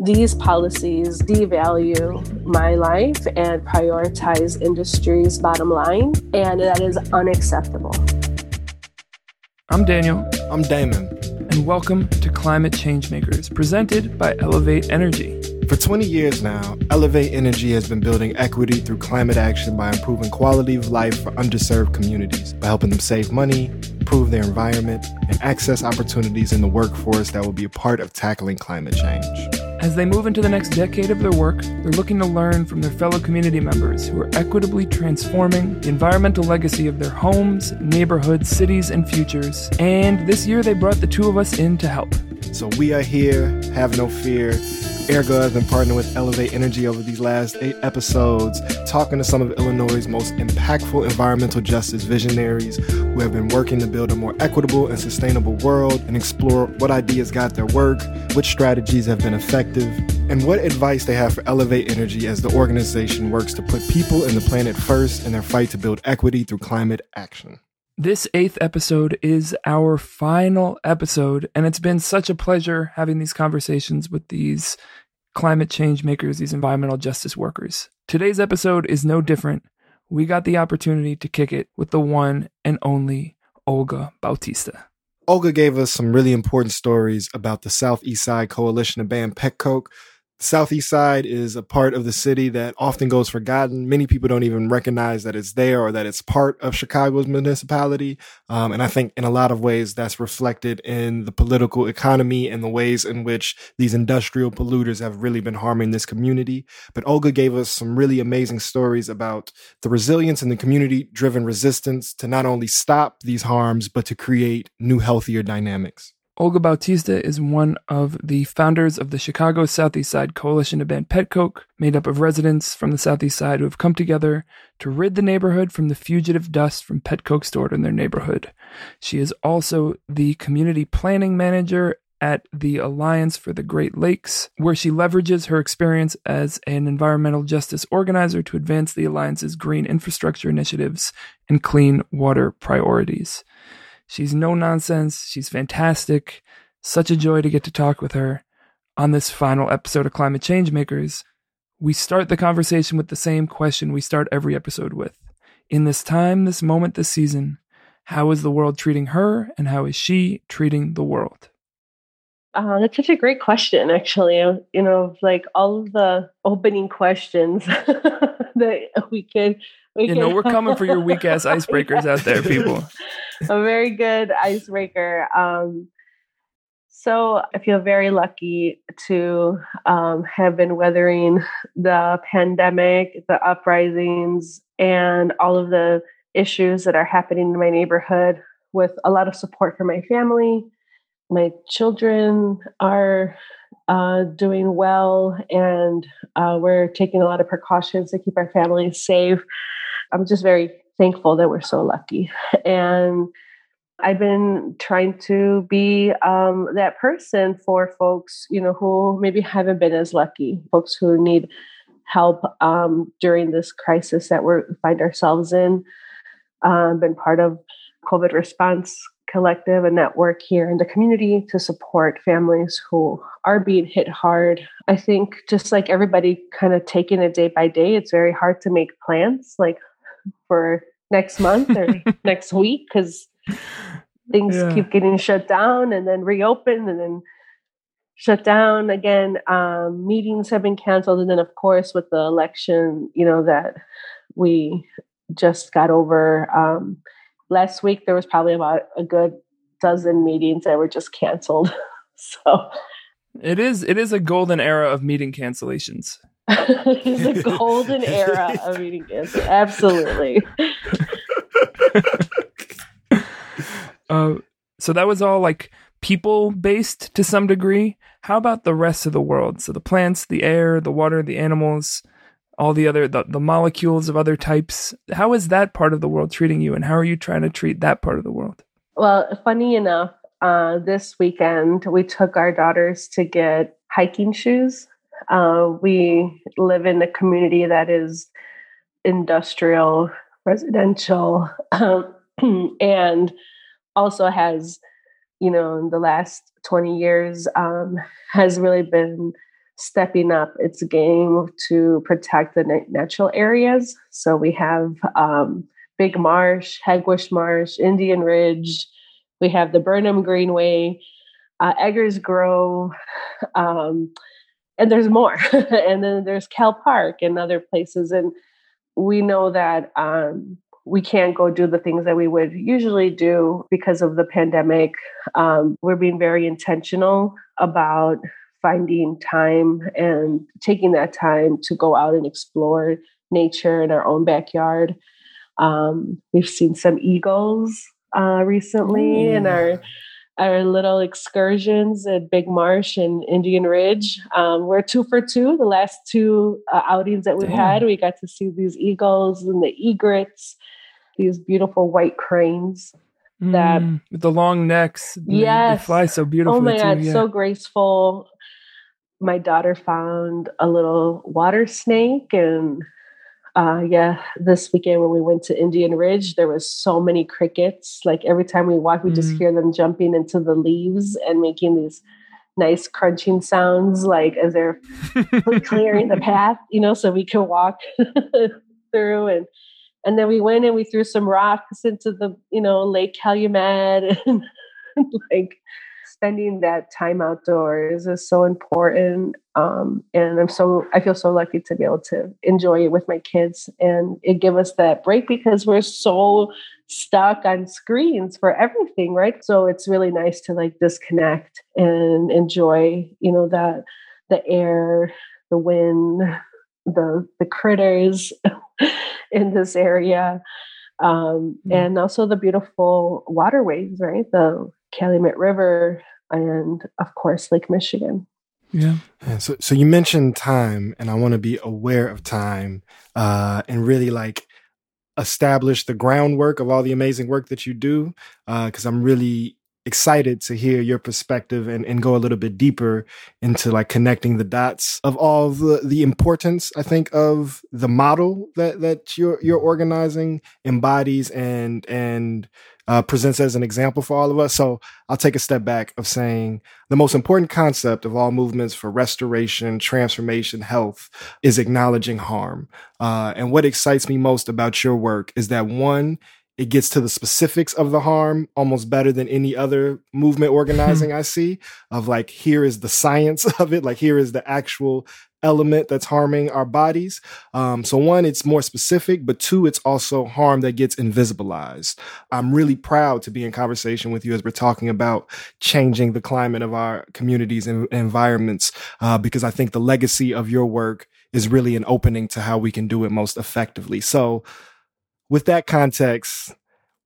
these policies devalue my life and prioritize industry's bottom line, and that is unacceptable. I'm Daniel. I'm Damon. And welcome to Climate Changemakers, presented by Elevate Energy. For 20 years now, Elevate Energy has been building equity through climate action by improving quality of life for underserved communities, by helping them save money, improve their environment, and access opportunities in the workforce that will be a part of tackling climate change. As they move into the next decade of their work, they're looking to learn from their fellow community members who are equitably transforming the environmental legacy of their homes, neighborhoods, cities, and futures. And this year, they brought the two of us in to help. So we are here, have no fear Ergo has been partnering with Elevate Energy over these last eight episodes, talking to some of Illinois' most impactful environmental justice visionaries who have been working to build a more equitable and sustainable world and explore what ideas got their work, which strategies have been effective, and what advice they have for Elevate Energy as the organization works to put people and the planet first in their fight to build equity through climate action. This eighth episode is our final episode, and it's been such a pleasure having these conversations with these climate change makers, these environmental justice workers. Today's episode is no different. We got the opportunity to kick it with the one and only Olga Bautista. Olga gave us some really important stories about the Southeast Side Coalition of ban Pet Coke, Southeast Side is a part of the city that often goes forgotten. Many people don't even recognize that it's there or that it's part of Chicago's municipality. Um, and I think in a lot of ways that's reflected in the political economy and the ways in which these industrial polluters have really been harming this community. But Olga gave us some really amazing stories about the resilience and the community driven resistance to not only stop these harms, but to create new, healthier dynamics. Olga Bautista is one of the founders of the Chicago Southeast Side Coalition to Ban Pet Coke, made up of residents from the Southeast Side who have come together to rid the neighborhood from the fugitive dust from pet coke stored in their neighborhood. She is also the community planning manager at the Alliance for the Great Lakes, where she leverages her experience as an environmental justice organizer to advance the Alliance's green infrastructure initiatives and clean water priorities. She's no nonsense. She's fantastic. Such a joy to get to talk with her on this final episode of Climate Change Makers. We start the conversation with the same question we start every episode with. In this time, this moment, this season, how is the world treating her and how is she treating the world? Uh, that's such a great question, actually. You know, like all of the opening questions that we could you know, we're coming for your weak ass icebreakers out there, people. a very good icebreaker. Um, so I feel very lucky to um, have been weathering the pandemic, the uprisings, and all of the issues that are happening in my neighborhood with a lot of support from my family. My children are uh, doing well, and uh, we're taking a lot of precautions to keep our families safe. I'm just very thankful that we're so lucky. And I've been trying to be um, that person for folks, you know, who maybe haven't been as lucky, folks who need help um, during this crisis that we find ourselves in. Um, been part of COVID response collective, a network here in the community to support families who are being hit hard. I think just like everybody kind of taking it day by day, it's very hard to make plans. Like for next month or next week because things yeah. keep getting shut down and then reopen and then shut down again. Um, meetings have been canceled, and then of course with the election, you know that we just got over. Um, last week there was probably about a good dozen meetings that were just canceled. so it is it is a golden era of meeting cancellations. the golden era of eating cancer. Absolutely. uh, so that was all like people based to some degree. How about the rest of the world? So the plants, the air, the water, the animals, all the other the, the molecules of other types. How is that part of the world treating you, and how are you trying to treat that part of the world? Well, funny enough, uh, this weekend we took our daughters to get hiking shoes uh, we live in a community that is industrial, residential, um, and also has, you know, in the last 20 years, um, has really been stepping up its game to protect the natural areas. So we have um, Big Marsh, Hegewisch Marsh, Indian Ridge. We have the Burnham Greenway, uh, Eggers Grove, um, and there's more. and then there's Cal Park and other places. And we know that um, we can't go do the things that we would usually do because of the pandemic. Um, we're being very intentional about finding time and taking that time to go out and explore nature in our own backyard. Um, we've seen some eagles uh, recently in our our little excursions at Big Marsh and Indian Ridge. Um, we're two for two. The last two uh, outings that we've Damn. had, we got to see these eagles and the egrets, these beautiful white cranes. That mm, with the long necks, yes, they, fly so beautifully. Oh my god, yeah. so graceful. My daughter found a little water snake and uh, yeah, this weekend when we went to Indian Ridge, there was so many crickets. Like every time we walk, we mm just hear them jumping into the leaves and making these nice crunching sounds, like as they're clearing the path, you know, so we can walk through. And and then we went and we threw some rocks into the, you know, Lake Calumet and like spending that time outdoors is so important. Um, and I'm so, I feel so lucky to be able to enjoy it with my kids and it give us that break because we're so stuck on screens for everything, right? So it's really nice to like disconnect and enjoy, you know, that the air, the wind, the the critters in this area um, mm. and also the beautiful waterways, right? The Calumet River, and of course, Lake Michigan. Yeah. yeah. So, so you mentioned time, and I want to be aware of time, uh, and really like establish the groundwork of all the amazing work that you do, because uh, I'm really excited to hear your perspective and, and go a little bit deeper into like connecting the dots of all the, the importance I think of the model that that you're you're organizing embodies and and uh, presents as an example for all of us. So I'll take a step back of saying the most important concept of all movements for restoration, transformation, health is acknowledging harm. Uh, and what excites me most about your work is that one, it gets to the specifics of the harm almost better than any other movement organizing I see of like here is the science of it like here is the actual element that's harming our bodies. Um, so one it's more specific but two it's also harm that gets invisibilized. I'm really proud to be in conversation with you as we're talking about changing the climate of our communities and environments uh, because i think the legacy of your work is really an opening to how we can do it most effectively. So with that context,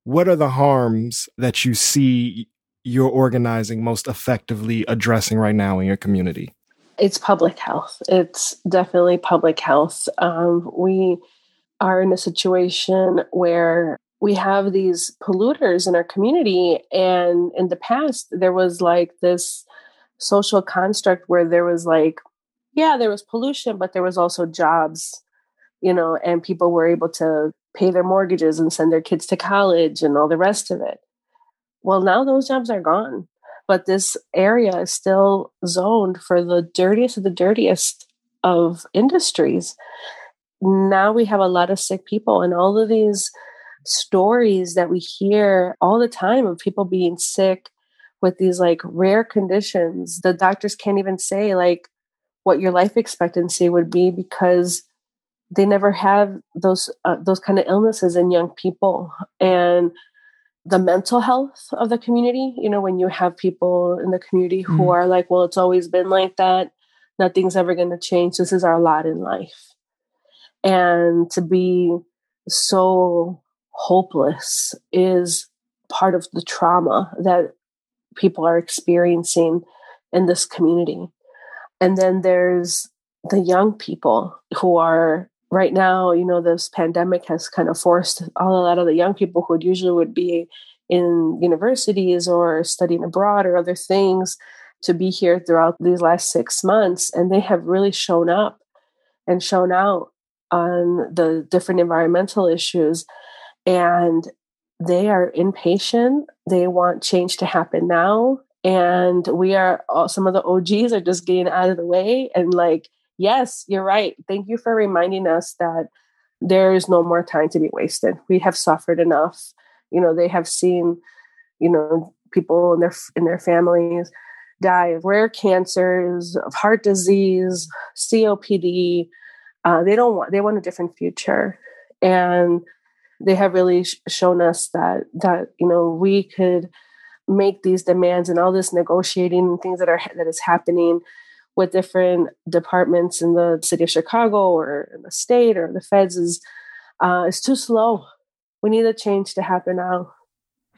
what are the harms that you see your organizing most effectively addressing right now in your community? It's public health. It's definitely public health. Um, we are in a situation where we have these polluters in our community. And in the past, there was like this social construct where there was like, yeah, there was pollution, but there was also jobs, you know, and people were able to pay their mortgages and send their kids to college and all the rest of it. Well, now those jobs are gone, but this area is still zoned for the dirtiest of the dirtiest of industries. Now we have a lot of sick people, and all of these stories that we hear all the time of people being sick with these like rare conditions. The doctors can't even say like what your life expectancy would be because they never have those uh, those kind of illnesses in young people and the mental health of the community you know when you have people in the community who mm. are like well it's always been like that. Nothing's ever going to change. This is our lot in life. And to be so hopeless is part of the trauma that people are experiencing in this community. And then there's the young people who are right now, you know, this pandemic has kind of forced all a lot of the young people who usually would be in universities or studying abroad or other things to be here throughout these last six months. And they have really shown up and shown out on the different environmental issues. And they are impatient. They want change to happen now. and we are all, some of the OGs are just getting out of the way and like yes you're right. Thank you for reminding us that there is no more time to be wasted. We have suffered enough. You know they have seen you know people in their in their families die of rare cancers of heart disease copd uh, they don't want they want a different future. And they have really sh- shown us that that you know we could make these demands and all this negotiating and things that are that is happening with different departments in the city of Chicago or in the state or the feds is uh, is too slow. We need a change to happen now.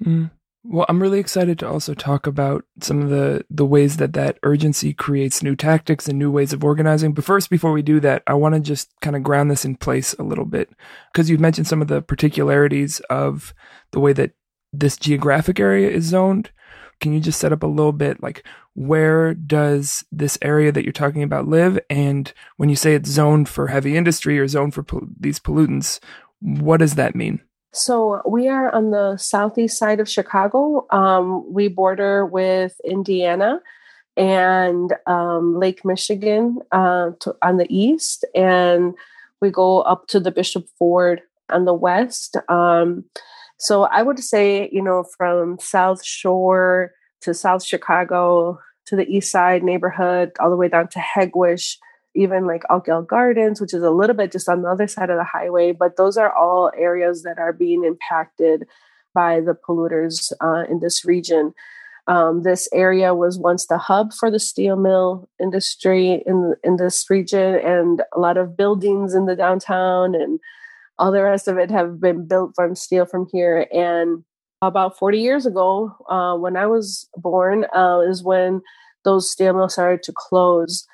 Mm. Well, I'm really excited to also talk about some of the the ways that that urgency creates new tactics and new ways of organizing. But first, before we do that, I want to just kind of ground this in place a little bit because you've mentioned some of the particularities of the way that this geographic area is zoned. Can you just set up a little bit like where does this area that you're talking about live? And when you say it's zoned for heavy industry or zoned for pol- these pollutants, what does that mean? So we are on the southeast side of Chicago. Um, we border with Indiana and um, Lake Michigan uh, to, on the east, and we go up to the Bishop Ford on the west. Um, so I would say, you know, from South Shore to South Chicago to the East Side neighborhood, all the way down to Hegewisch even like Altgeld Gardens, which is a little bit just on the other side of the highway. But those are all areas that are being impacted by the polluters uh, in this region. Um, this area was once the hub for the steel mill industry in in this region, and a lot of buildings in the downtown and all the rest of it have been built from steel from here. And about 40 years ago, uh, when I was born, uh, is when those steel mills started to close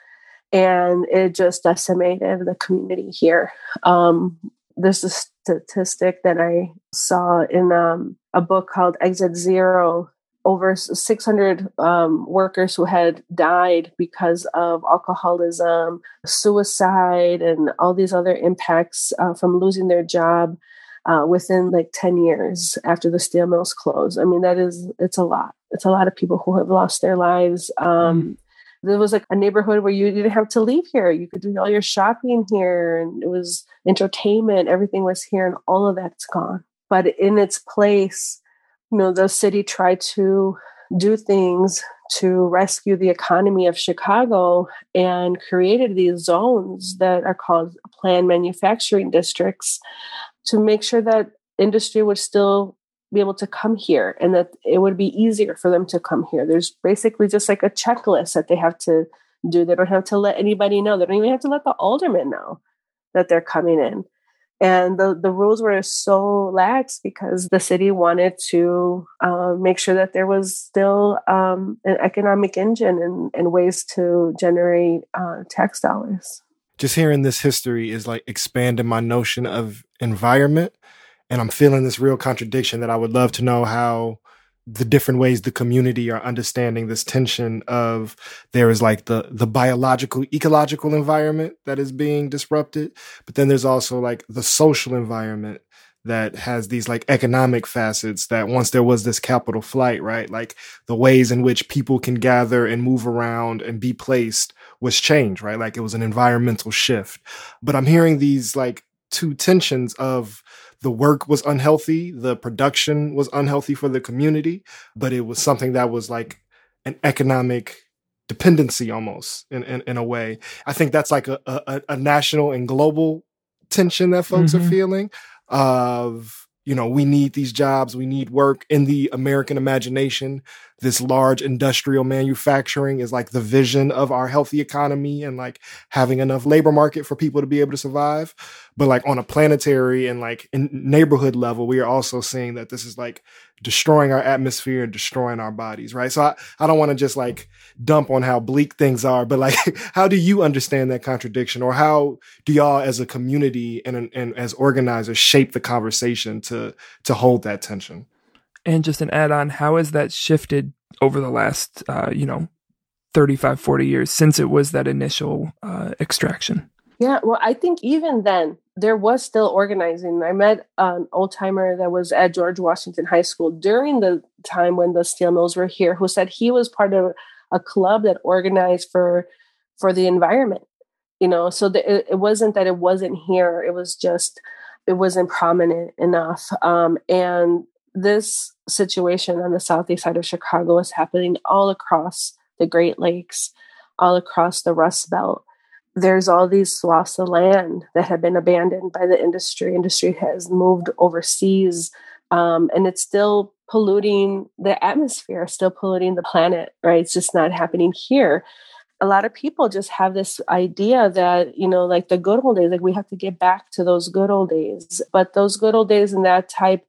and it just decimated the community here. Um, there's a statistic that I saw in um, a book called Exit Zero. Over 600 um, workers who had died because of alcoholism, suicide, and all these other impacts uh, from losing their job uh, within like 10 years after the steel mills closed. I mean, that is, it's a lot. It's a lot of people who have lost their lives. Um, mm there was like a neighborhood where you didn't have to leave here. You could do all your shopping here, and it was entertainment. Everything was here, and all of that's gone. But in its place, you know, the city tried to do things to rescue the economy of Chicago and created these zones that are called planned manufacturing districts to make sure that industry would still be able to come here and that it would be easier for them to come here. There's basically just like a checklist that they have to do. They don't have to let anybody know. They don't even have to let the aldermen know that they're coming in. And the, the rules were so lax because the city wanted to uh, make sure that there was still um, an economic engine and, and ways to generate uh, tax dollars. Just hearing this history is like expanding my notion of environment and I'm feeling this real contradiction that I would love to know how the different ways the community are understanding this tension of there is like the the biological ecological environment that is being disrupted but then there's also like the social environment that has these like economic facets that once there was this capital flight right like the ways in which people can gather and move around and be placed was changed right? Like it was an environmental shift. But i'm hearing these like two tensions of the work was unhealthy, the production was unhealthy for the community, but it was something that was like an economic dependency almost in, in, in a way. I think that's like a, a, a national and global tension that folks mm-hmm. are feeling of you know, we need these jobs, we need work in the American imagination. This large industrial manufacturing is like the vision of our healthy economy and like having enough labor market for people to be able to survive. But like on a planetary and like in neighborhood level, we are also seeing that this is like destroying our atmosphere and destroying our bodies, right? So I, I don't want to just like dump on how bleak things are, but like, how do you understand that contradiction or how do y'all as a community and, and as organizers shape the conversation to, to hold that tension? And just an add on, how has that shifted over the last, uh, you know, 35, 40 years since it was that initial uh, extraction? Yeah, well, I think even then there was still organizing. I met an old timer that was at George Washington High School during the time when the steel mills were here, who said he was part of a club that organized for for the environment. You know, so the, it, it wasn't that it wasn't here; it was just it wasn't prominent enough. Um, and this situation on the southeast side of Chicago is happening all across the Great Lakes, all across the Rust Belt there's all these swaths of land that have been abandoned by the industry. Industry has moved overseas, um, and it's still polluting the atmosphere, still polluting the planet. Right? It's just not happening here. A lot of people just have this idea that you know, like the good old days, like we have to get back to those good old days. But those good old days and that type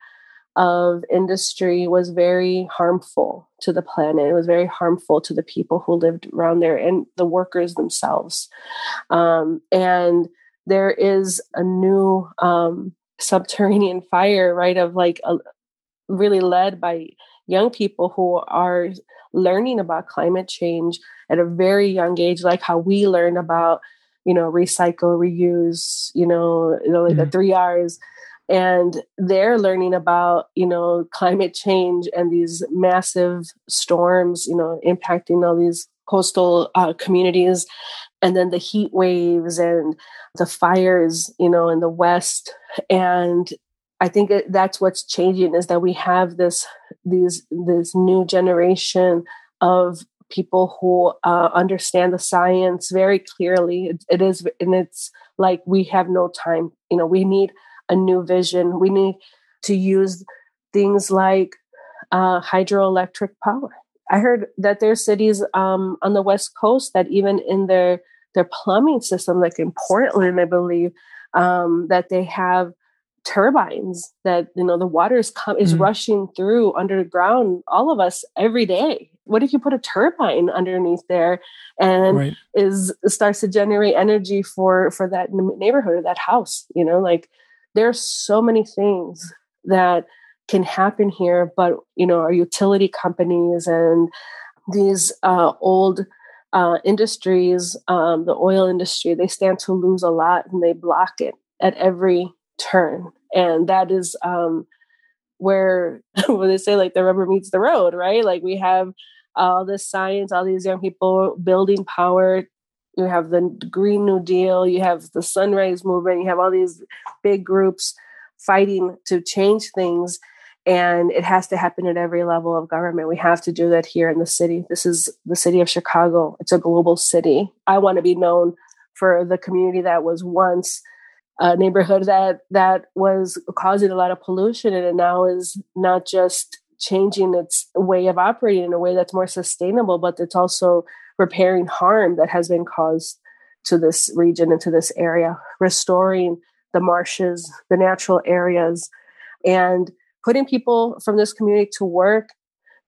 of industry was very harmful to the planet. It was very harmful to the people who lived around there and the workers themselves. Um, and there is a new um, subterranean fire, right? Of like a, really led by young people who are learning about climate change at a very young age, like how we learn about, you know, recycle, reuse, you know, you know like mm-hmm. the three R's and they're learning about you know climate change and these massive storms you know impacting all these coastal uh, communities and then the heat waves and the fires you know in the west. And i think it, that's what's changing is that we have this these this new generation of people who uh, understand the science very clearly. It, it is and it's like we have no time. You know we need a new vision. We need to use things like uh, hydroelectric power. I heard that there are cities um, on the west coast that even in their their plumbing system, like in Portland, I believe, um, that they have turbines that you know the water is com- is mm-hmm. rushing through underground all of us every day what if you put a turbine underneath there and right. is starts to generate energy for for that neighborhood or that house you know like there's so many things that can happen here but you know our utility companies and these uh, old uh, industries um, the oil industry they stand to lose a lot and they block it at every turn. And that is um, where when they say like the rubber meets the road right? Like we have all this science all these young people building power you have the Green New Deal, you have the Sunrise Movement, you have all these big groups fighting to change things. And it has to happen at every level of government. We have to do that here in the city. This is the city of Chicago. It's a global city. I want to be known for the community that was once a neighborhood that that was causing a lot of pollution and it now is not just changing its way of operating in a way that's more sustainable, but it's also repairing harm that has been caused to this region and to this area, restoring the marshes, the natural areas, and putting people from this community to work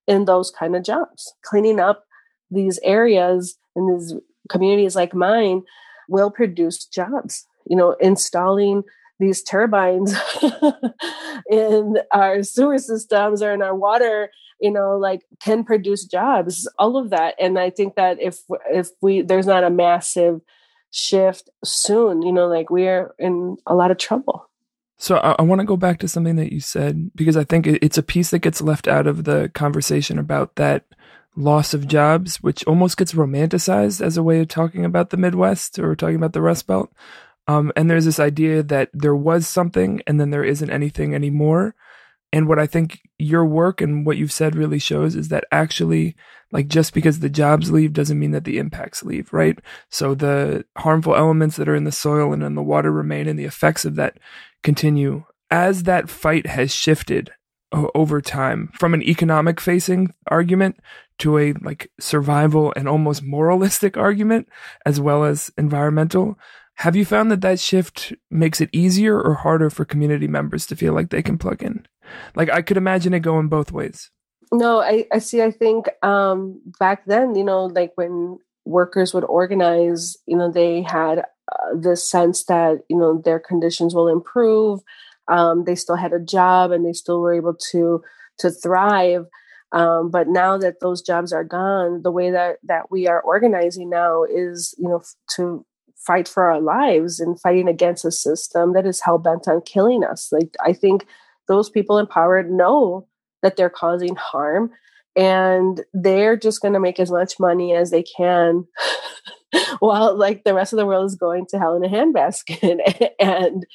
in those kind of jobs. Cleaning up these areas and these communities like mine will produce jobs. You know, installing these turbines in our sewer systems or in our water you know like can produce jobs all of that and i think that if if we there's not a massive shift soon you know like we're in a lot of trouble so I, I want to go back to something that you said because I think it's a piece that gets left out of the conversation about that loss of jobs, which almost gets romanticized as a way of talking about the Midwest or talking about the Rust Belt. Um, and there's this idea that there was something and then there isn't anything anymore. And what I think your work and what you've said really shows is that actually, like, just because the jobs leave doesn't mean that the impacts leave, right? So the harmful elements that are in the soil and in the water remain and the effects of that continue. As that fight has shifted over time from an economic facing argument to a like survival and almost moralistic argument as well as environmental have you found that that shift makes it easier or harder for community members to feel like they can plug in? Like I could imagine it going both ways. No, I, I see. I think um, back then, you know, like when workers would organize, you know, they had uh, this sense that, you know, their conditions will improve. Um, they still had a job and they still were able to to thrive. Um, but now that those jobs are gone, the way that that we are organizing now is, you know, to fight for our lives and fighting against a system that is hell bent on killing us. Like I think those people in power know that they're causing harm and they're just going to make as much money as they can while like the rest of the world is going to hell in a handbasket and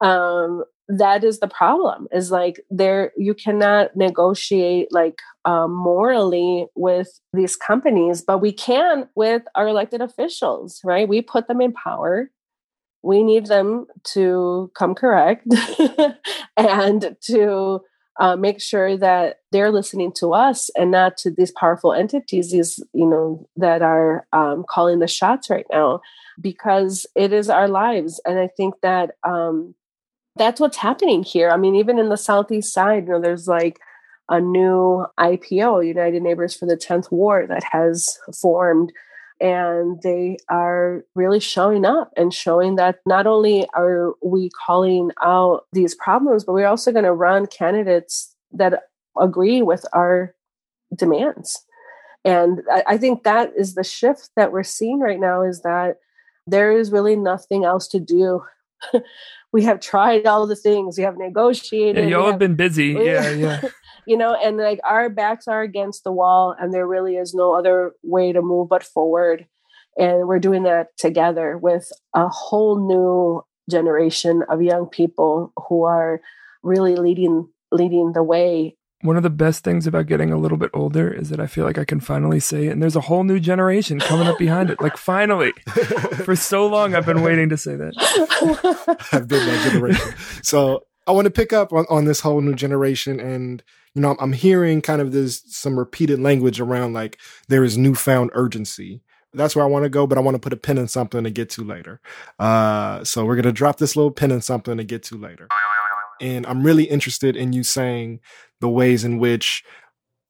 um that is the problem is like there you cannot negotiate like um, morally with these companies but we can with our elected officials right? We put them in power. We need them to come correct and to uh, make sure that they're listening to us and not to these powerful entities these you know that are um, calling the shots right now because it is our lives. And i think that um, that's what's happening here. I mean, even in the southeast side, you know, there's like a new IPO, United Neighbors for the 10th Ward, that has formed. And they are really showing up and showing that not only are we calling out these problems, but we're also going to run candidates that agree with our demands. And I, I think that is the shift that we're seeing right now is that there is really nothing else to do we have tried all the things. We have negotiated. Yeah, y'all have, have been busy. We, yeah, yeah. you know, and like our backs are against the wall, and there really is no other way to move but forward. And we're doing that together with a whole new generation of young people who are really leading leading the way one of the best things about getting a little bit older is that I feel like I can finally say it, and there's a whole new generation coming up behind it. Like finally, for so long I've been waiting to say that. I've been that generation. So I want to pick up on, on this whole new generation, and you know, I'm, I'm hearing kind of this some repeated language around like there is newfound urgency. That's where I want to go, but I want to put a pin in something to get to later. Uh, so we're gonna drop this little pin in something to get to later. And I'm really interested in you saying the ways in which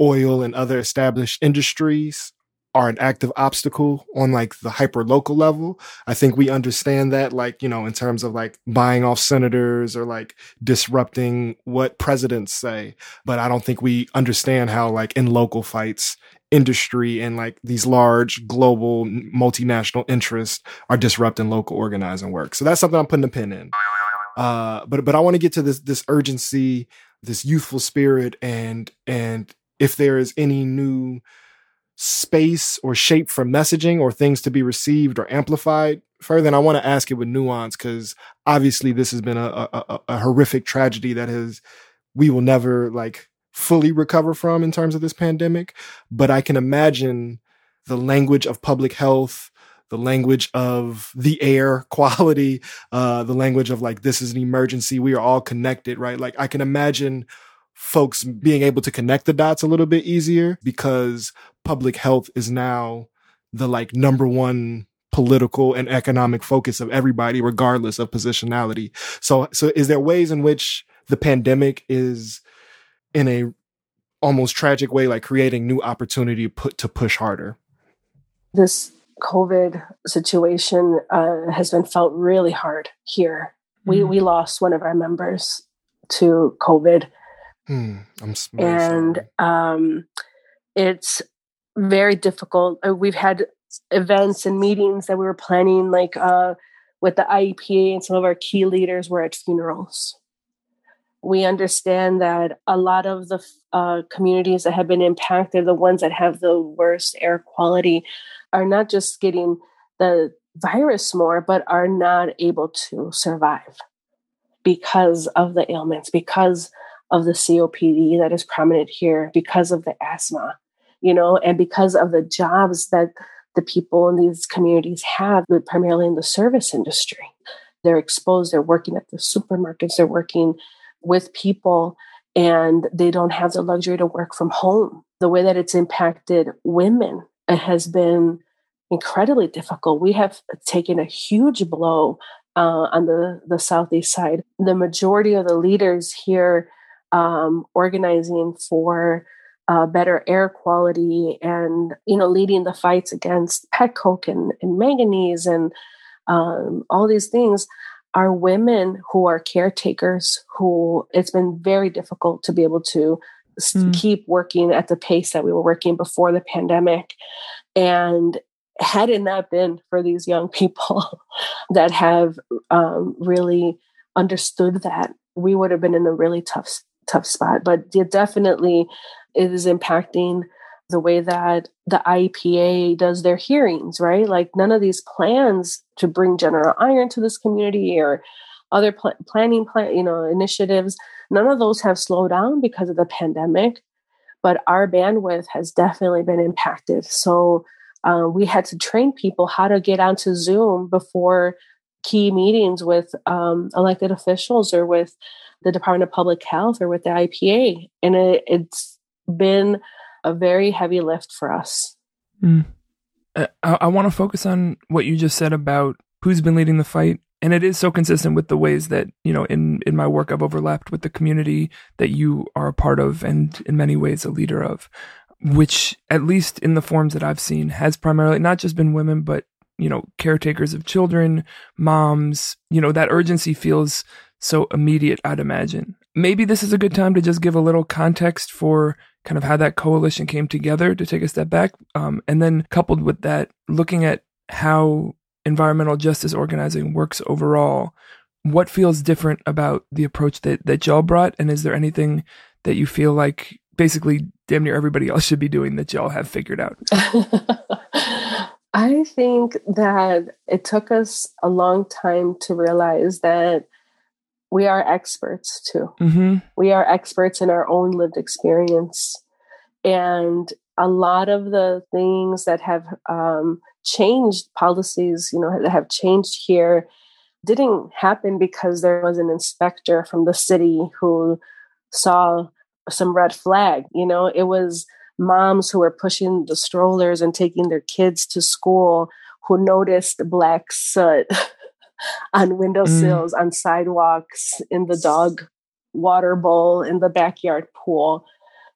oil and other established industries are an active obstacle on like the hyper local level. I think we understand that, like, you know, in terms of like buying off senators or like disrupting what presidents say. But I don't think we understand how, like, in local fights, industry and like these large global multinational interests are disrupting local organizing work. So that's something I'm putting a pin in. Uh, but but I want to get to this this urgency, this youthful spirit, and and if there is any new space or shape for messaging or things to be received or amplified further, then I want to ask it with nuance because obviously this has been a, a, a horrific tragedy that has we will never like fully recover from in terms of this pandemic. But I can imagine the language of public health the language of the air quality, uh, the language of like, this is an emergency. We are all connected, right? Like I can imagine folks being able to connect the dots a little bit easier because public health is now the like number one political and economic focus of everybody, regardless of positionality. So, so is there ways in which the pandemic is in a almost tragic way, like creating new opportunity to put to push harder? This COVID situation uh, has been felt really hard here. Mm. We mm-hmm. we lost one of our members to COVID, mm, and um, it's very difficult. Uh, we've had events and meetings that we were planning, like uh, with the IEPA, and some of our key leaders were at funerals. We understand that a lot of the uh, communities that have been impacted, the ones that have the worst air quality, are not just getting the virus more, but are not able to survive because of the ailments, because of the COPD that is prominent here, because of the asthma, you know, and because of the jobs that the people in these communities have, primarily in the service industry. They're exposed, they're working at the supermarkets, they're working with people, and they don't have the luxury to work from home. The way that it's impacted women has been incredibly difficult. We have taken a huge blow uh, on the, the southeast side. The majority of the leaders here um, organizing for uh, better air quality and you know leading the fights against pet coke and, and manganese and um, all these things are women who are caretakers who it's been very difficult to be able to mm. keep working at the pace that we were working before the pandemic and had it not been for these young people that have um, really understood that, we would have been in a really tough tough spot. But it definitely it is impacting the way that the IEPA does their hearings, right? Like none of these plans to bring General Iron to this community or other pl- planning plan, you know, initiatives, none of those have slowed down because of the pandemic. But our bandwidth has definitely been impacted. So uh, we had to train people how to get onto Zoom before key meetings with um, elected officials or with the Department of Public Health or with the IPA. And it, it's been a very heavy lift for us. Mm. I, I want to focus on what you just said about who's been leading the fight. And it is so consistent with the ways that, you know, in, in my work, I've overlapped with the community that you are a part of and in many ways a leader of, which, at least in the forms that I've seen, has primarily not just been women, but, you know, caretakers of children, moms, you know, that urgency feels so immediate, I'd imagine. Maybe this is a good time to just give a little context for kind of how that coalition came together to take a step back. Um, and then coupled with that, looking at how environmental justice organizing works overall, what feels different about the approach that, that y'all brought? And is there anything that you feel like basically damn near everybody else should be doing that y'all have figured out? I think that it took us a long time to realize that we are experts too. Mm-hmm. We are experts in our own lived experience. And a lot of the things that have um, changed policies, you know, that have changed here didn't happen because there was an inspector from the city who saw some red flag. You know, it was moms who were pushing the strollers and taking their kids to school who noticed black soot on windowsills, mm. on sidewalks, in the dog water bowl, in the backyard pool.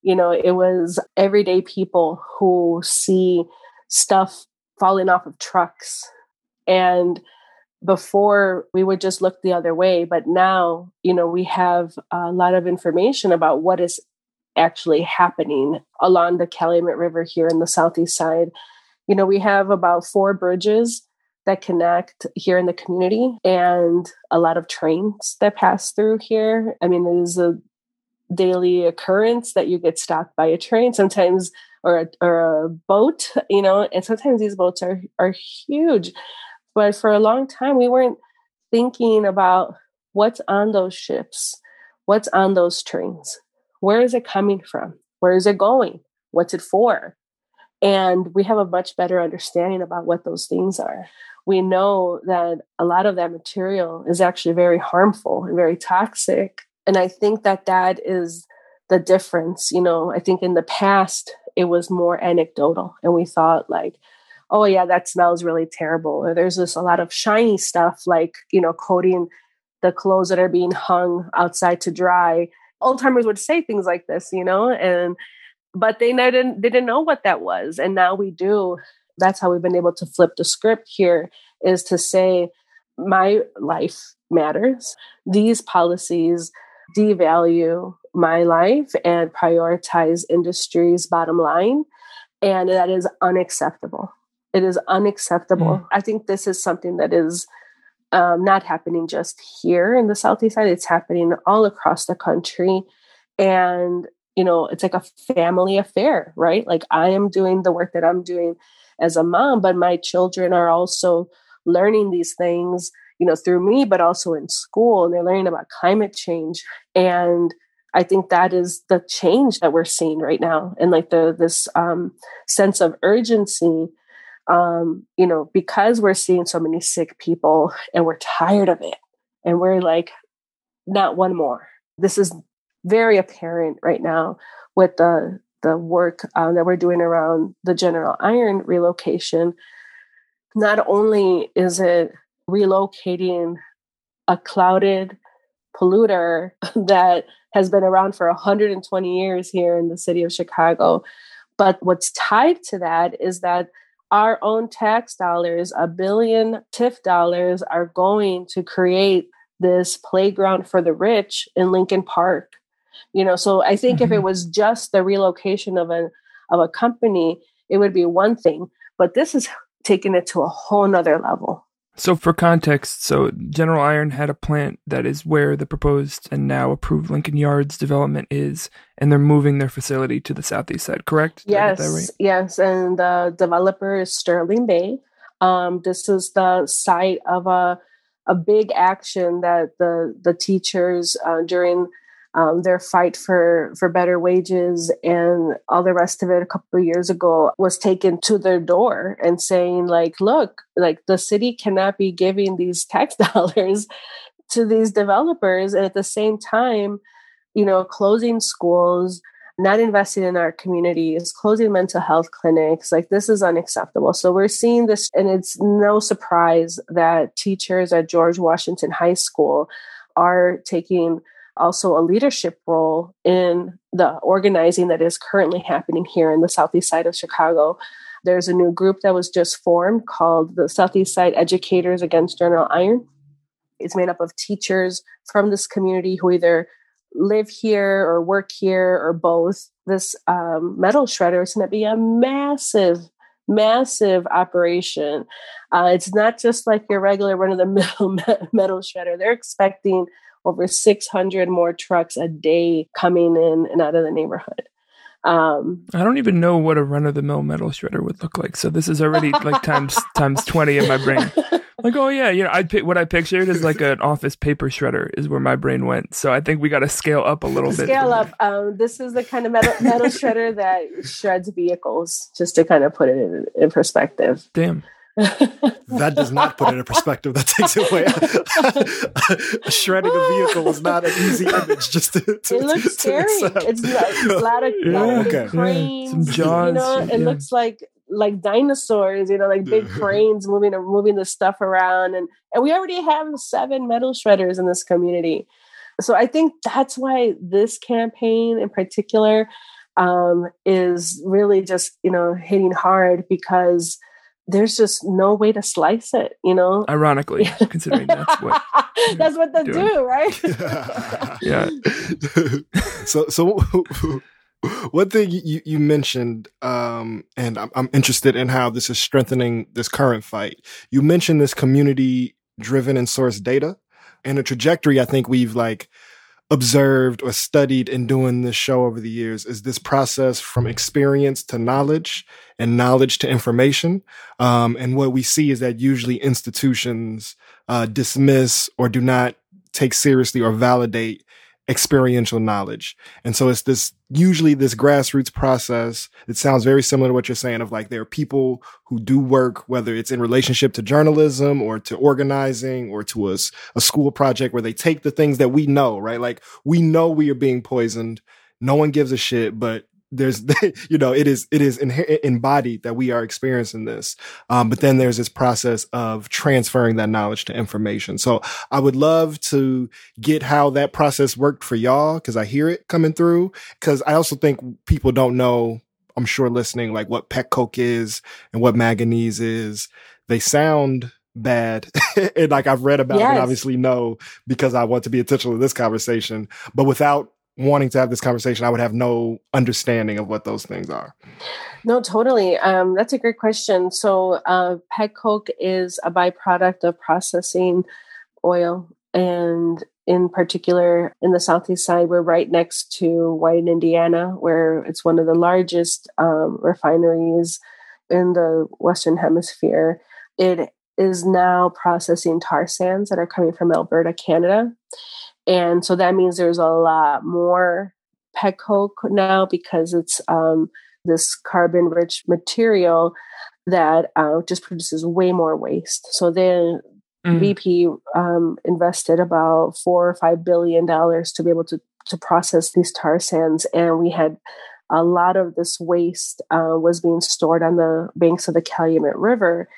You know, it was everyday people who see stuff falling off of trucks. And before we would just look the other way, but now, you know, we have a lot of information about what is actually happening along the Calumet River here in the southeast side. You know, we have about four bridges that connect here in the community and a lot of trains that pass through here. I mean, it is a daily occurrence that you get stopped by a train sometimes or a, or a boat, you know, and sometimes these boats are, are huge. But for a long time, we weren't thinking about what's on those ships, what's on those trains, where is it coming from, where is it going, what's it for? And we have a much better understanding about what those things are we know that a lot of that material is actually very harmful and very toxic. And I think that that is the difference. You know, I think in the past, it was more anecdotal and we thought, like, oh, yeah, that smells really terrible. Or there's this a lot of shiny stuff, like, you know, coating the clothes that are being hung outside to dry. Old timers would say things like this, you know, and but they didn't they didn't know what that was and now we do that's how we've been able to flip the script here is to say my life matters these policies devalue my life and prioritize industry's bottom line and that is unacceptable. It is unacceptable. Mm. i think this is something that is um, not happening just here in the southeast side. It's happening all across the country. And you know it's like a family affair right? Like i am doing the work that i'm doing as a mom, but my children are also learning these things, you know, through me, but also in school, and they're learning about climate change. And I think that is the change that we're seeing right now, and like the this um, sense of urgency. Um, you know, because we're seeing so many sick people, and we're tired of it, and we're like, not one more. This is very apparent right now with the the work um, that we're doing around the General Iron relocation, not only is it relocating a clouted polluter that has been around for 120 years here in the city of Chicago, but what's tied to that is that our own tax dollars, a billion TIF dollars, are going to create this playground for the rich in Lincoln Park you know so i think mm-hmm. if it mm-hmm. was just the relocation of a of a company it would be one thing but this is taking it to a whole nother level. So, for context, so General Iron had a plant that is where the proposed and now approved Lincoln Yards development is, and they're moving their facility to the southeast side, correct? Yes, right? yes. And the developer is Sterling Bay. Um, this is the site of a a big action that the the teachers uh, during um, their fight for for better wages and all the rest of it a couple of years ago was taken to their door and saying like look like the city cannot be giving these tax dollars to these developers and at the same time you know closing schools not investing in our communities, closing mental health clinics. Like, this is unacceptable. So, we're seeing this, and it's no surprise that teachers at George Washington High School are taking also a leadership role in the organizing that is currently happening here in the southeast side of Chicago. There's a new group that was just formed called the Southeast Side Educators Against General Iron. It's made up of teachers from this community who either live here or work here or both. This um, metal shredder is going to be a massive, massive operation. Uh, it's not just like your regular run of the mill metal shredder. They're expecting over 600 more trucks a day coming in and out of the neighborhood. Um, I don't even know what a run of the mill metal shredder would look like. So this is already like times times 20 in my brain. Like, oh yeah, you know, I what I pictured is like an office paper shredder is where my brain went. So I think we got to scale up a little scale bit. Scale up. Um, this is the kind of metal, metal shredder that shreds vehicles, just to kind of put it in, in perspective. Damn that does not put it in a perspective. That takes it away. Shredding a vehicle is not an easy image. Just to, to it looks to scary. Accept. It's a lot of, yeah, lot of okay. cranes. Yeah. Some jaws. You know, it yeah. looks like like dinosaurs. You know, like big cranes moving moving the stuff around, and and we already have seven metal shredders in this community. So I think that's why this campaign in particular um, is really just you know hitting hard because there's just no way to slice it, you know. Ironically, considering that's what that's what they doing. do, right? yeah. so, so one thing you you mentioned, um, and I'm, I'm interested in how this is strengthening this current fight. You mentioned this community driven and source data, and a trajectory. I think we've like observed or studied in doing this show over the years is this process from experience to knowledge and knowledge to information. Um, and what we see is that usually institutions uh, dismiss or do not take seriously or validate experiential knowledge. And so it's this usually this grassroots process. It sounds very similar to what you're saying of like there are people who do work, whether it's in relationship to journalism or to organizing or to a, a school project where they take the things that we know, right? Like we know we are being poisoned. No one gives a shit, but there's you know it is it is embodied that we are experiencing this. Um, but then there's this process of transferring that knowledge to information. So i would love to get how that process worked for y'all because i hear it coming through. Because i also think people don't know i'm sure listening like what pet coke is and what manganese is. They sound bad. And like i've read about yes. it and obviously know because i want to be intentional in this conversation. But without wanting to have this conversation, I would have no understanding of what those things are. No, totally. Um, that's a great question. So, uh, pet coke is a byproduct of processing oil, and in particular, in the southeast side, we're right next to Whiting, Indiana, where it's one of the largest um, refineries in the Western Hemisphere. It is now processing tar sands that are coming from Alberta, Canada. And so that means there's a lot more pet coke now because it's um, this carbon rich material that uh, just produces way more waste. So then mm. BP um, invested about four or five billion dollars to be able to to process these tar sands, and we had a lot of this waste uh, was being stored on the banks of the Calumet River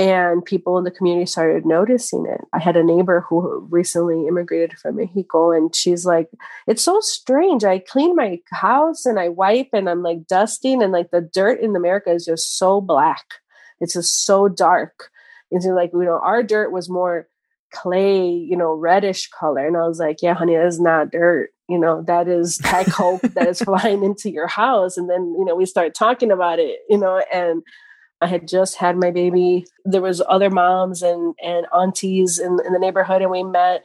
and people in the community started noticing it. I had a neighbor who recently immigrated from Mexico, and she's like, It's so strange. I clean my house and I wipe and I'm like dusting, and like the dirt in America is just so black. It's just so dark. It's like, you know, our dirt was more clay, you know, reddish color. And I was like, Yeah, honey, that's not dirt. You know, that is pet coke that is flying into your house. And then, you know, we start talking about it, you know, and I had just had my baby. There was other moms and and aunties in, in the neighborhood, and we met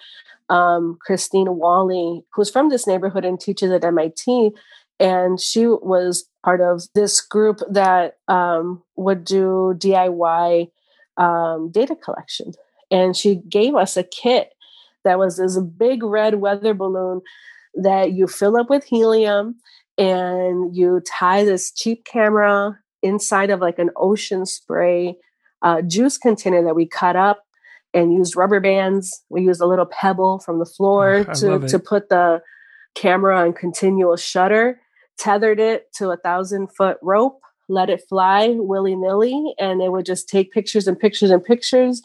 um, Christine Walley, who's from this neighborhood and teaches at MIT. And she was part of this group that um, would do DIY um, data collection. And she gave us a kit that was this big red weather balloon that you fill up with helium and you tie this cheap camera inside of like an ocean spray uh, juice container that we cut up and used rubber bands. We used a little pebble from the floor oh, to, to put the camera on continual shutter, tethered it to a thousand foot rope, let it fly willy nilly, and it would just take pictures and pictures and pictures.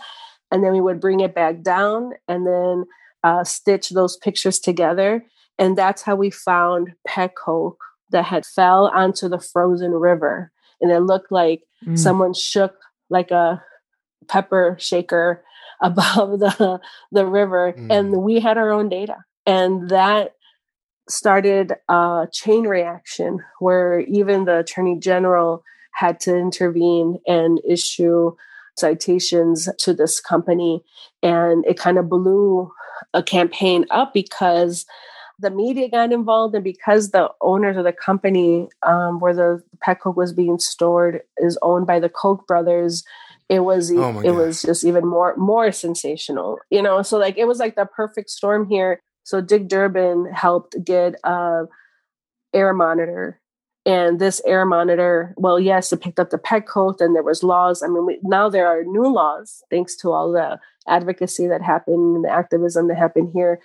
And then we would bring it back down and then uh, stitch those pictures together. And that's how we found pet coke that had fell onto the frozen river. And it looked like mm. someone shook like a pepper shaker above the the river mm. and we had our own data and that started a chain reaction where even the attorney general had to intervene and issue citations to this company and it kind of blew a campaign up because the media got involved and because the owners of the company um, where the pet coke was being stored is owned by the koch brothers it was oh it God. was just even more more sensational you know? So like it was like the perfect storm here. So dick durbin helped get a air monitor and this air monitor well yes it picked up the pet coke and there was laws. I mean we, now there are new laws thanks to all the advocacy that happened and the activism that happened here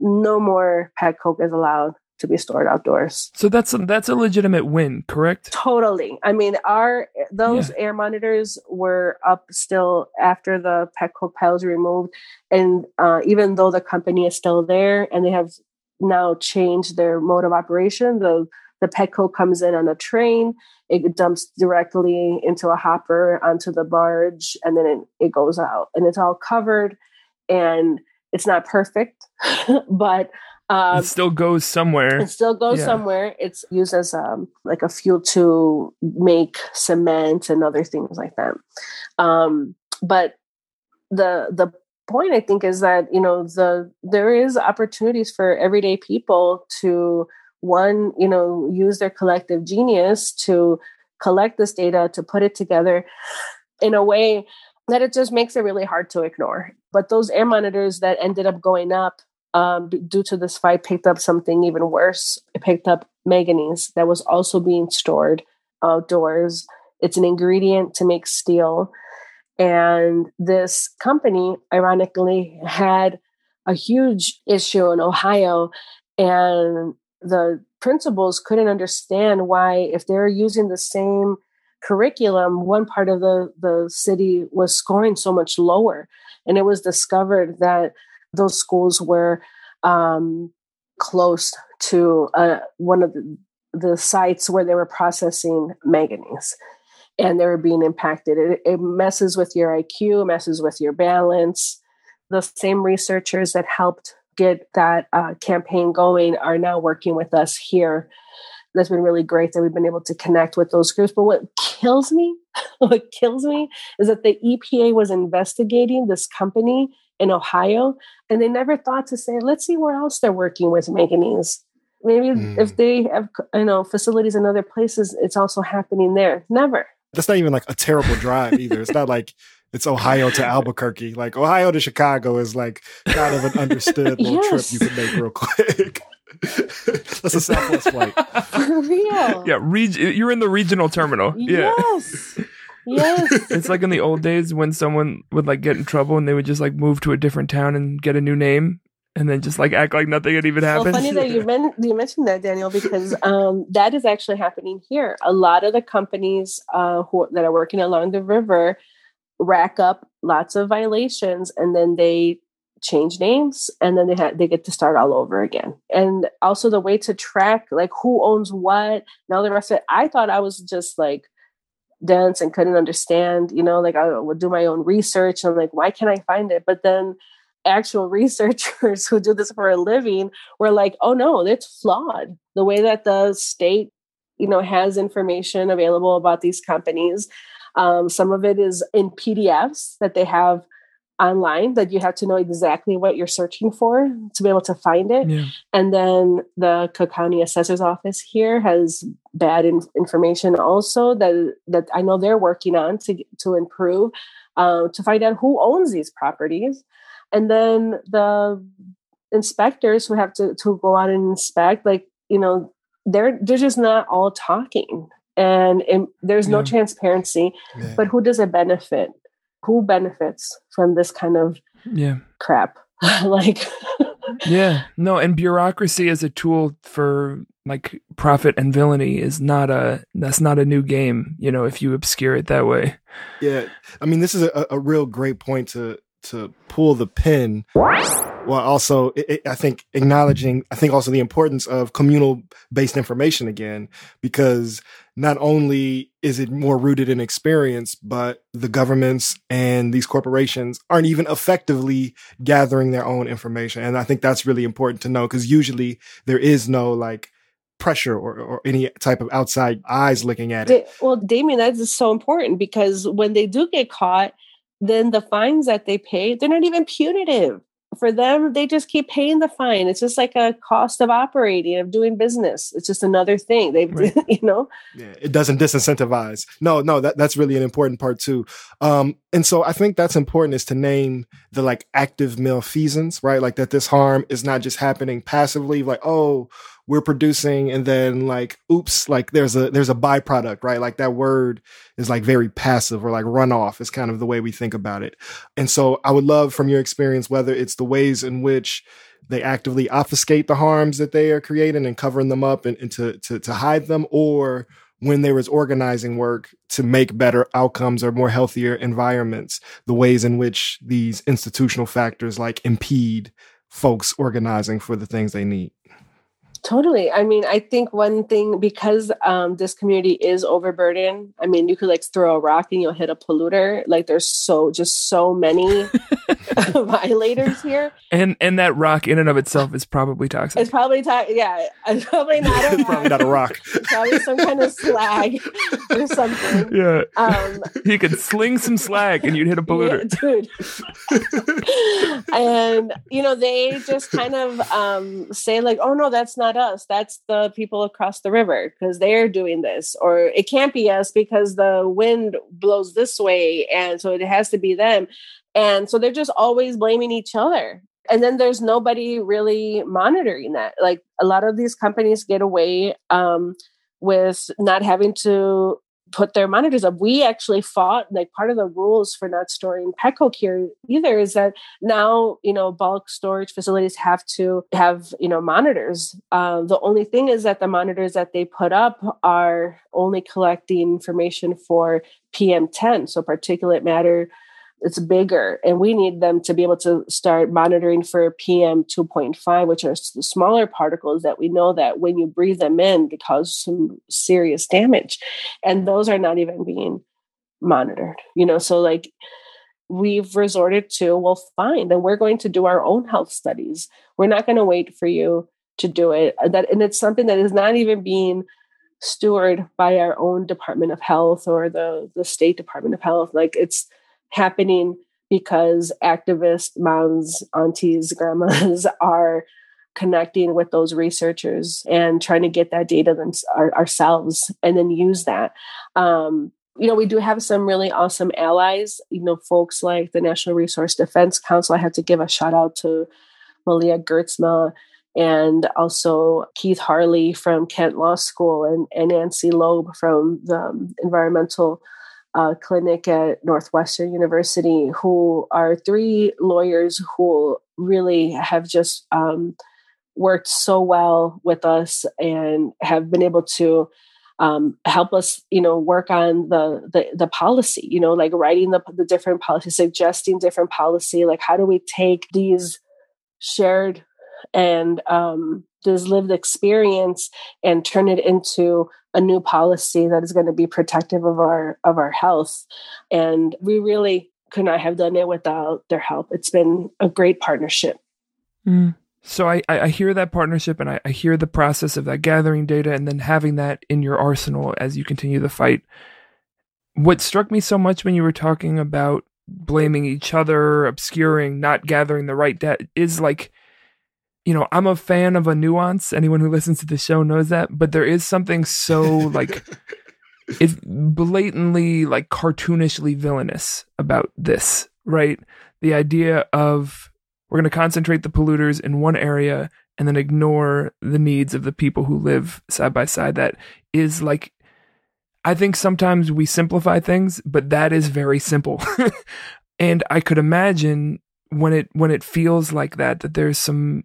no more pet coke is allowed to be stored outdoors. So that's a, that's a legitimate win, correct? Totally. I mean, our those yeah. air monitors were up still after the pet coke piles removed, and uh, even though the company is still there and they have now changed their mode of operation, the the pet coke comes in on a train. It dumps directly into a hopper onto the barge, and then it, it goes out, and it's all covered, and it's not perfect, but um, it still goes somewhere. It still goes yeah. somewhere. It's used as um, like a fuel to make cement and other things like that. Um, but the the point I think is that you know the there is opportunities for everyday people to one you know use their collective genius to collect this data to put it together in a way that it just makes it really hard to ignore. But those air monitors that ended up going up um, due to this fight, picked up something even worse. It picked up manganese that was also being stored outdoors. It's an ingredient to make steel. And this company, ironically, had a huge issue in Ohio. And the principals couldn't understand why, if they're using the same curriculum, one part of the, the city was scoring so much lower. And it was discovered that those schools were um, close to uh, one of the, the, sites where they were processing manganese and they were being impacted. It, it messes with your IQ, messes with your balance. The same researchers that helped get that uh, campaign going are now working with us here. That's been really great that we've been able to connect with those groups. But what kills me, what kills me is that the EPA was investigating this company in Ohio, and they never thought to say, let's see where else they're working with manganese. Maybe mm. if they have you know facilities in other places, it's also happening there. Never. That's not even like a terrible drive either. It's not like it's Ohio to Albuquerque. Like Ohio to Chicago is like kind of an understood little yes. trip you can make real quick. That's a Southwest flight. For real. Yeah, reg- you're in the regional terminal. Yeah. Yes. Yes. it's like in the old days when someone would like get in trouble and they would just like move to a different town and get a new name and then just like act like nothing had even happened. Well, funny that you, men- you mentioned that, Daniel, because um, that is actually happening here. A lot of the companies uh, who, that are working along the river rack up lots of violations and then they change names and then they ha- they get to start all over again and also the way to track like who owns what all the rest of it i thought i was just like dense and couldn't understand, you know, like I would do my own research. And I'm like, why can't I find it? But then actual researchers who do this for a living were like, oh no, it's flawed. The way that the state, you know, has information available about these companies. Um, some of it is in PDFs that they have online that you have to know exactly what you're searching for to be able to find it. Yeah. And then the Cook County Assessor's Office here has bad in- information also that that I know they're working on to to improve uh, to find out who owns these properties, and then the inspectors who have to to go out and inspect, like you know, they're they're just not all talking. And, and there's yeah. no transparency, yeah. but who does it benefit? Who benefits from this kind of yeah. crap? Like yeah. No and bureaucracy as a tool for like profit and villainy is not a that's not a new game you know if you obscure it that way. Yeah. I mean this is a, a real great point to to pull the pin while also it, it, i think acknowledging i think also the importance of communal based information again because not only is it more rooted in experience but the governments and these corporations aren't even effectively gathering their own information. And i think that's really important to know because usually there is no like pressure or, or any type of outside eyes looking at it. Well damien that is so important because when they do get caught then the fines that they pay they're not even punitive for them, they just keep paying the fine. It's just like a cost of operating, of doing business. It's just another thing. They, right. you know, yeah, it doesn't disincentivize. No, no, that, that's really an important part too. Um, and so I think that's important is to name the like active malfeasance, right? Like that this harm is not just happening passively, like, oh, we're producing and then like oops like there's a there's a byproduct right? Like that word is like very passive or like runoff is kind of the way we think about it. And so i would love from your experience whether it's the ways in which they actively obfuscate the harms that they are creating and covering them up and, and to, to to hide them or when there is organizing work to make better outcomes or more healthier environments the ways in which these institutional factors like impede folks organizing for the things they need Totally. I mean, I think one thing because um, this community is overburdened. I mean, you could like throw a rock and you'll hit a polluter. Like, there's so just so many violators here. And and that rock in and of itself is probably toxic. It's probably toxic. Yeah, it's probably not. A it's probably not a rock. probably some kind of slag or something. Yeah. Um, you could sling some slag and you'd hit a polluter, yeah, dude. and you know, they just kind of um, say like, "Oh no, that's not." Not us. That's the people across the river because they're doing this. Or it can't be us because the wind blows this way. And so it has to be them. And so they're just always blaming each other. And then there's nobody really monitoring that. Like a lot of these companies get away um, with not having to put their monitors up. We actually fought like part of the rules for not storing pet here either is that now you know bulk storage facilities have to have you know monitors. Uh, the only thing is that the monitors that they put up are only collecting information for PM10, so particulate matter it's bigger and we need them to be able to start monitoring for pm 2.5 which are the smaller particles that we know that when you breathe them in they cause some serious damage. And those are not even being monitored you know so like we've resorted to well fine then we're going to do our own health studies. We're not going to wait for you to do it. Uh, that and it's something that is not even being stewarded by our own department of health or the the state department of health. Like it's happening because activists, moms, aunties, grandmas are connecting with those researchers and trying to get that data them, our, ourselves and then use that. Um, you know, we do have some really awesome allies, you know, folks like the National Resource Defense Council. I have to give a shout out to Meleah Geertsma and also Keith Harley from Kent Law School and, and Nancy Loeb from the Environmental uh, clinic at Northwestern University, who are three lawyers who really have just um, worked so well with us and have been able to um, help us, you know, work on the, the the policy. You know, like writing the the different policies, suggesting different policy. Like, how do we take these shared and um, this lived experience and turn it into a new policy that is going to be protective of our of our health. And we really could not have done it without their help. It's been a great partnership. Mm. so I, I hear that partnership and I, I hear the process of that gathering data and then having that in your arsenal as you continue the fight. What struck me so much when you were talking about blaming each other, obscuring, not gathering the right data is like, you know, I'm a fan of a nuance. Anyone who listens to the show knows that, but there is something so like it's blatantly like cartoonishly villainous about this, right? The idea of we're going to concentrate the polluters in one area and then ignore the needs of the people who live side by side. That is like I think sometimes we simplify things, but that is very simple. and I could imagine when it when it feels like that that there's some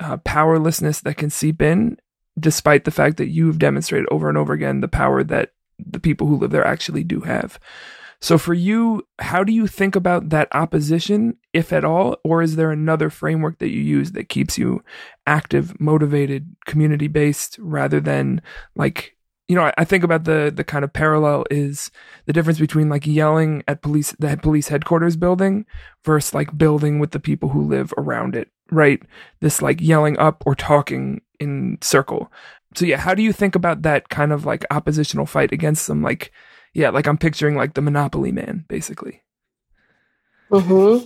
uh, powerlessness that can seep in despite the fact that you've demonstrated over and over again the power that the people who live there actually do have. So for you, how do you think about that opposition, if at all, or is there another framework that you use that keeps you active, motivated, community based rather than like you know, I, think about the the kind of parallel is the difference between like yelling at police the police headquarters building versus like building with the people who live around it, right? This like yelling up or talking in circle. So yeah, how do you think about that kind of like oppositional fight against them? like yeah, like I'm picturing like the Monopoly man, basically. Hmm.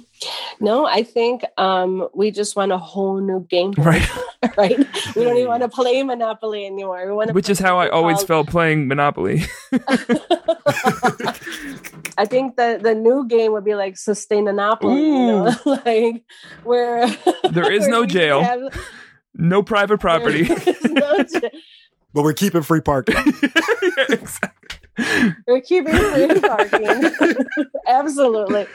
No, I think um, we just want a whole new game, right? right. We don't even want to play Monopoly anymore. We want which is how I always called... felt playing Monopoly. I think that the new game would be like Sustainability, you know? like where there is no jail, have... no private property, no but we're keeping free parking. yeah, exactly. We're keeping free parking. Absolutely.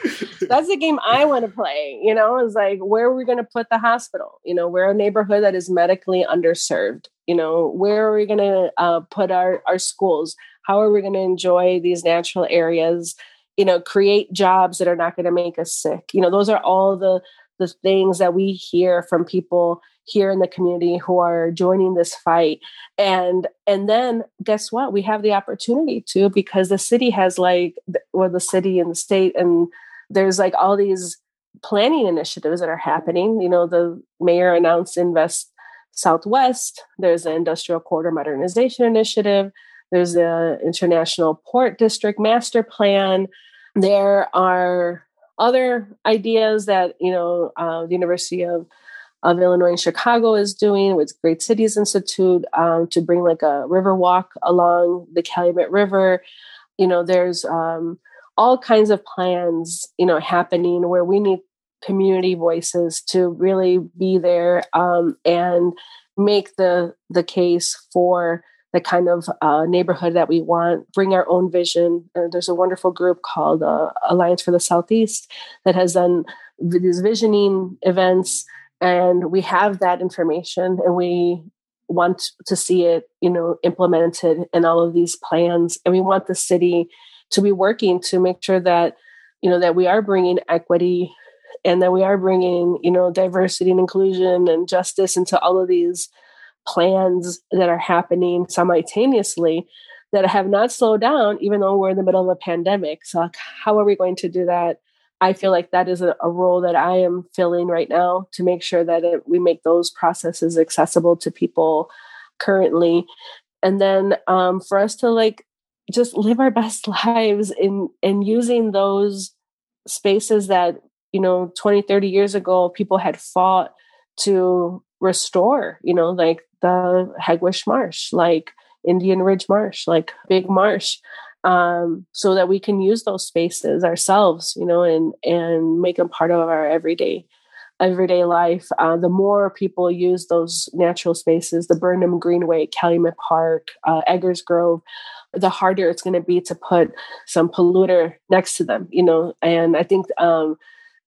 That's the game I want to play. You know, it's like where are we going to put the hospital? You know, we're a neighborhood that is medically underserved. You know, where are we going to uh, put our, our schools? How are we going to enjoy these natural areas? You know, create jobs that are not going to make us sick. You know, those are all the the things that we hear from people here in the community who are joining this fight. And and then guess what? We have the opportunity to because the city has like or the city and the state and there's like all these planning initiatives that are happening. You know the mayor announced invest southwest. There's an industrial corridor modernization initiative. There's the international port district master plan. There are other ideas that you know uh, the university of of Illinois in Chicago is doing with Great Cities Institute um, to bring like a river walk along the Calumet River. You know, there's um, all kinds of plans, you know, happening where we need community voices to really be there um, and make the the case for the kind of uh, neighborhood that we want, bring our own vision. Uh, there's a wonderful group called uh, Alliance for the Southeast that has done these visioning events and we have that information and we want to see it you know implemented in all of these plans and we want the city to be working to make sure that you know that we are bringing equity and that we are bringing you know diversity and inclusion and justice into all of these plans that are happening simultaneously that have not slowed down even though we're in the middle of a pandemic. So how are we going to do that I feel like that is a, a, role that I am filling right now to make sure that it, we make those processes accessible to people currently. And then um, for us to like just live our best lives in in using those spaces that you know 20 30 years ago people had fought to restore you know like the Hegewisch marsh like indian ridge marsh like big marsh um, so that we can use those spaces ourselves, you know, and and make them part of our everyday everyday life. Uh, the more people use those natural spaces, the Burnham Greenway, Calumet Park, uh, Eggers Grove, the harder it's going to be to put some polluter next to them, you know. And I think um,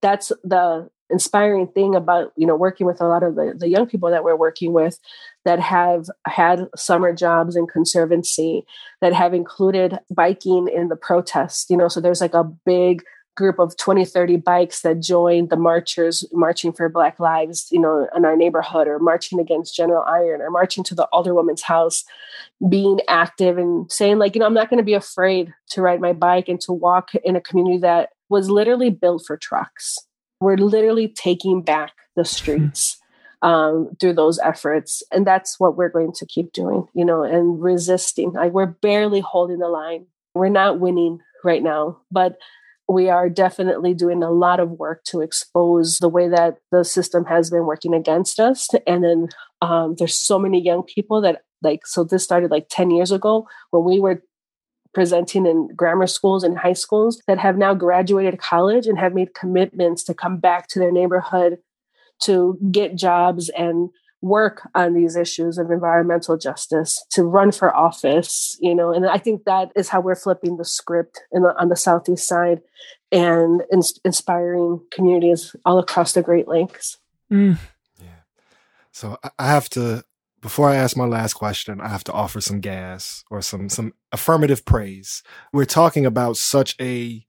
that's the inspiring thing about you know working with a lot of the, the young people that we're working with that have had summer jobs in conservancy that have included biking in the protest you know so there's like a big group of 20 30 bikes that joined the marchers marching for black lives you know in our neighborhood or marching against general iron or marching to the alderwoman's house being active and saying like you know i'm not going to be afraid to ride my bike and to walk in a community that was literally built for trucks we're literally taking back the hmm. streets um, through those efforts. And that's what we're going to keep doing, you know, and resisting. Like we're barely holding the line We're not winning right now, but we are definitely doing a lot of work to expose the way that the system has been working against us. And then um, there's so many young people that like, so this started like 10 years ago when we were presenting in grammar schools and high schools that have now graduated college and have made commitments to come back to their neighborhood to get jobs and work on these issues of environmental justice to run for office you know and i think that is how we're flipping the script the, on the southeast side and in, inspiring communities all across the great lakes mm. yeah so i have to before i ask my last question i have to offer some gas or some some affirmative praise we're talking about such a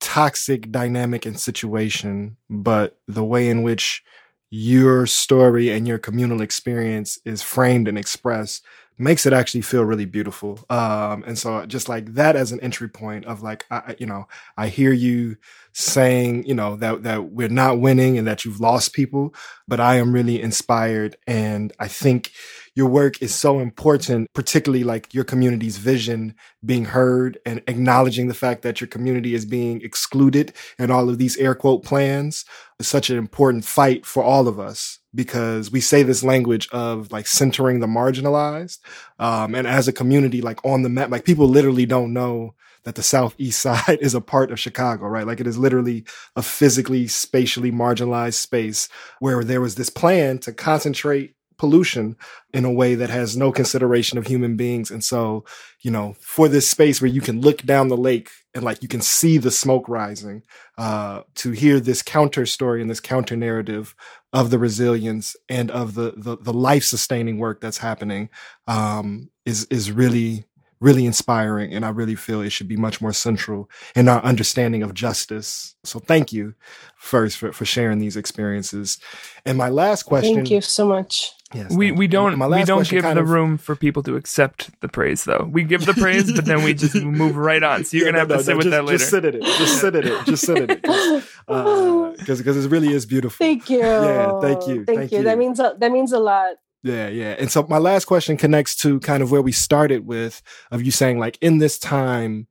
toxic dynamic and situation but the way in which your story and your communal experience is framed and expressed makes it actually feel really beautiful. Um, and so just like that as an entry point of like, I, you know, I hear you saying, you know, that, that we're not winning and that you've lost people, but I am really inspired. And I think your work is so important, particularly like your community's vision being heard and acknowledging the fact that your community is being excluded and all of these air quote plans is such an important fight for all of us because we say this language of like centering the marginalized. Um, and as a community, like on the map, like people literally don't know that the southeast side is a part of Chicago, right? Like it is literally a physically, spatially marginalized space where there was this plan to concentrate pollution in a way that has no consideration of human beings. And so, you know, for this space where you can look down the lake and like you can see the smoke rising, uh, to hear this counter story and this counter narrative of the resilience and of the the, the life sustaining work that's happening um, is is really really inspiring and i really feel it should be much more central in our understanding of justice so thank you first for, for sharing these experiences and my last question thank you so much Yes, we we don't we don't give the of, room for people to accept the praise though. We give the praise, but then we just move right on. So you're yeah, gonna have no, to sit no, with just, that later. Just sit in it. Just sit in it. Just sit in it. Because uh, because it really is beautiful. Thank you. Yeah, thank you. Thank, thank you. you. That means a, that means a lot. Yeah, yeah. And so my last question connects to kind of where we started with of you saying like in this time,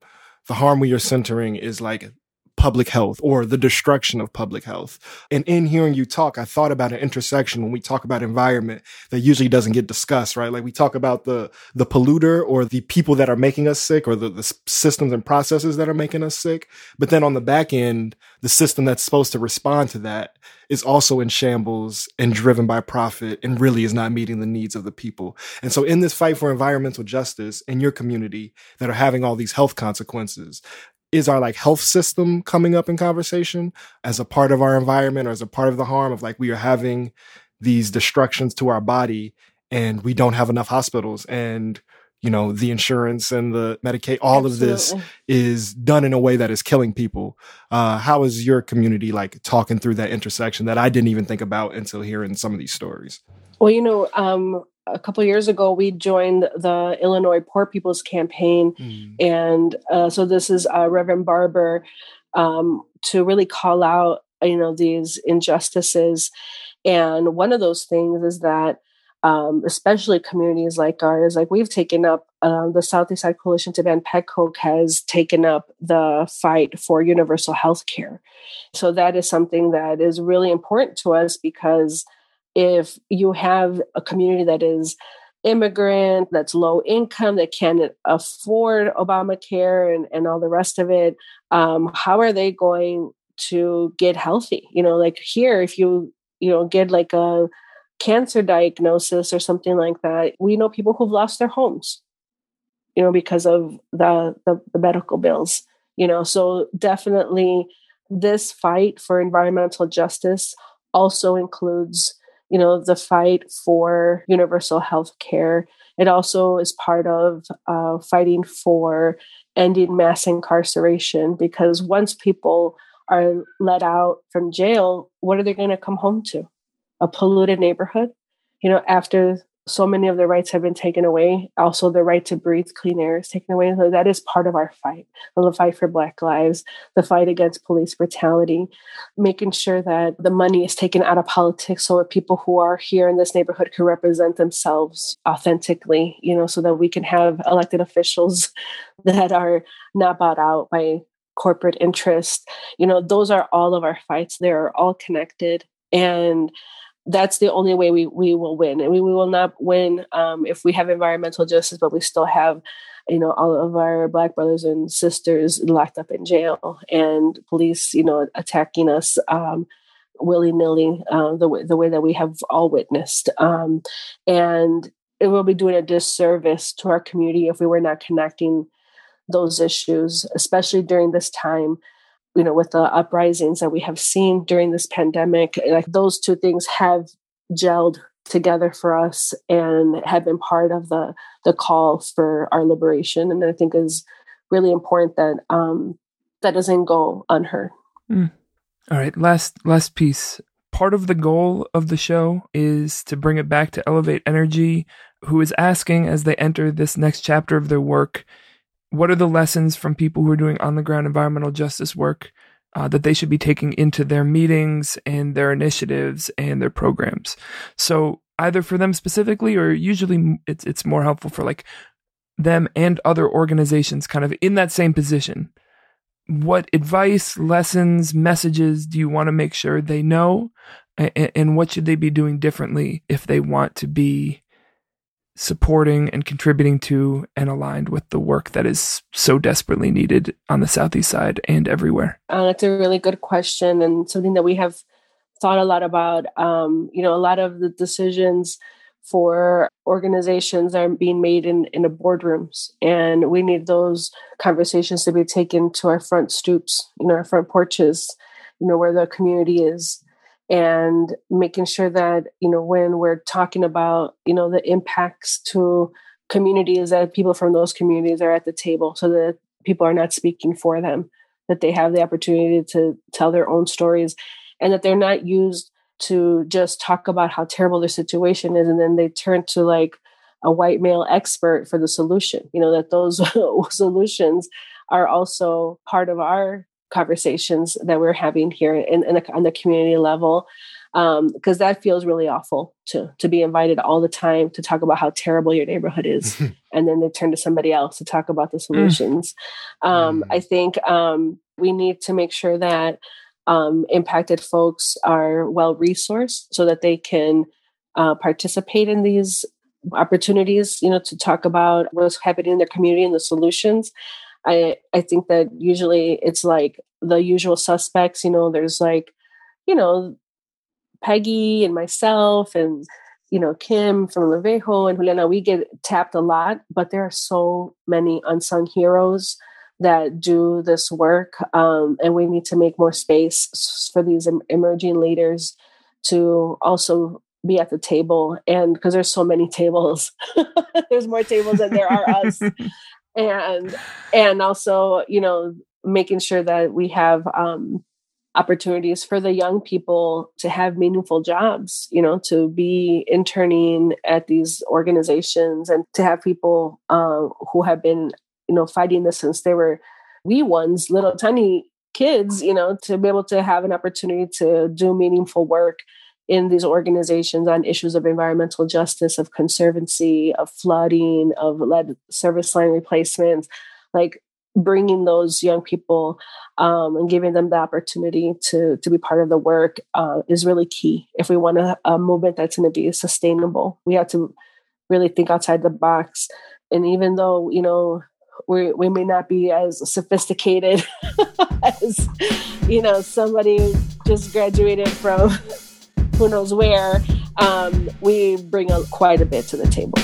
the harm we are centering is like public health or the destruction of public health. And in hearing you talk, I thought about an intersection when we talk about environment that usually doesn't get discussed, right? Like we talk about the, the polluter or the people that are making us sick or the, the systems and processes that are making us sick. But then on the back end, the system that's supposed to respond to that is also in shambles and driven by profit and really is not meeting the needs of the people. And so in this fight for environmental justice in your community that are having all these health consequences, is our like health system coming up in conversation as a part of our environment or as a part of the harm of like we are having these destructions to our body and we don't have enough hospitals and you know the insurance and the medicaid all Absolutely. of this is done in a way that is killing people uh, how is your community like talking through that intersection that i didn't even think about until hearing some of these stories well you know um, a couple years ago, we joined the Illinois Poor People's Campaign, mm. and uh, so this is uh, Reverend Barber um, to really call out, you know, these injustices. And one of those things is that, um, especially communities like ours, like we've taken up uh, the Southeast Side Coalition to Ban Pet Coke has taken up the fight for universal health care. So that is something that is really important to us because if you have a community that is immigrant, that's low income, that can't afford Obamacare and, and all the rest of it, um, how are they going to get healthy? You know, like here, if you, you know, get like a cancer diagnosis or something like that, we know people who've lost their homes, you know, because of the, the, the medical bills, you know, so definitely this fight for environmental justice also includes you know, the fight for universal health care. It also is part of uh, fighting for ending mass incarceration because once people are let out from jail, what are they going to come home to? A polluted neighborhood? You know, after so many of their rights have been taken away. Also, the right to breathe clean air is taken away. So that is part of our fight the fight for Black lives, the fight against police brutality, making sure that the money is taken out of politics so that people who are here in this neighborhood can represent themselves authentically, you know, so that we can have elected officials that are not bought out by corporate interest. You know, those are all of our fights. They're all connected. And that's the only way we, we will win. And we, we will not win um, if we have environmental justice, but we still have, you know, all of our black brothers and sisters locked up in jail and police, you know, attacking us um, willy nilly uh, the way the way that we have all witnessed. Um, and it will be doing a disservice to our community if we were not connecting those issues, especially during this time you know, with the uprisings that we have seen during this pandemic, like those two things have gelled together for us and have been part of the the call for our liberation. And I think is really important that um, that doesn't go unheard. Mm. All right, last last piece. Part of the goal of the show is to bring it back to Elevate Energy, who is asking as they enter this next chapter of their work what are the lessons from people who are doing on the ground environmental justice work uh, that they should be taking into their meetings and their initiatives and their programs? So either for them specifically, or usually it's it's more helpful for like them and other organizations, kind of in that same position. What advice, lessons, messages do you want to make sure they know, and, and what should they be doing differently if they want to be supporting and contributing to and aligned with the work that is so desperately needed on the southeast side and everywhere? Uh, that's a really good question and something that we have thought a lot about. Um, you know, a lot of the decisions for organizations are being made in in the boardrooms, and we need those conversations to be taken to our front stoops, you know, our front porches, you know, where the community is and making sure that you know when we're talking about you know the impacts to communities that people from those communities are at the table so that people are not speaking for them that they have the opportunity to tell their own stories and that they're not used to just talk about how terrible their situation is and then they turn to like a white male expert for the solution. You know that those solutions are also part of our conversations that we're having here in, in the, on the community level because um, that feels really awful to to be invited all the time to talk about how terrible your neighborhood is, and then they turn to somebody else to talk about the mm. solutions. Mm. Um, mm. I think um, we need to make sure that um, impacted folks are well resourced so that they can uh, participate in these opportunities. You know, to talk about what's happening in their community and the solutions. I I think that usually it's like the usual suspects. You know, there's like, you know, Peggy and myself and you know Kim from LVEJO and Juliana. We get tapped a lot, but there are so many unsung heroes that do this work, um, and we need to make more space for these emerging leaders to also be at the table and because there's so many tables there's more tables than there are us and and also you know making sure that we have um, opportunities for the young people to have meaningful jobs you know to be interning at these organizations and to have people uh, who have been you know fighting this since they were wee ones little tiny kids you know to be able to have an opportunity to do meaningful work in these organizations on issues of environmental justice, of conservancy, of flooding, of lead service line replacements, like bringing those young people um, and giving them the opportunity to to be part of the work uh, is really key. If we want a, a movement that's going to be sustainable, we have to really think outside the box. And even though you know we we may not be as sophisticated as you know somebody just graduated from who knows where, um, we bring a, quite a bit to the table.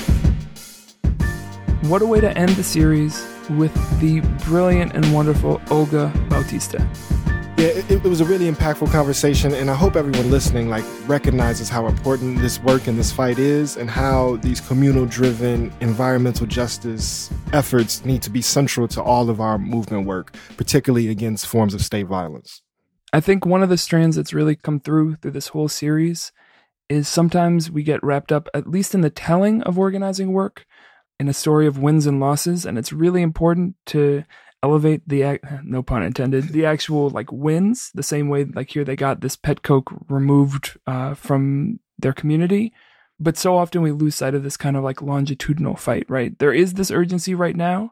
What a way to end the series with the brilliant and wonderful Olga Bautista. Yeah, it, it, was a really impactful conversation, and I hope everyone listening like recognizes how important this work and this fight is, and how these communal-driven environmental justice efforts need to be central to all of our movement work, particularly against forms of state violence. I think one of the strands that's really come through through this whole series is sometimes we get wrapped up, at least in the telling of organizing work, in a story of wins and losses. And it's really important to elevate the no pun intended the actual like wins the same way like here they got this pet coke removed uh, from their community but so often we lose sight of this kind of like longitudinal fight right there is this urgency right now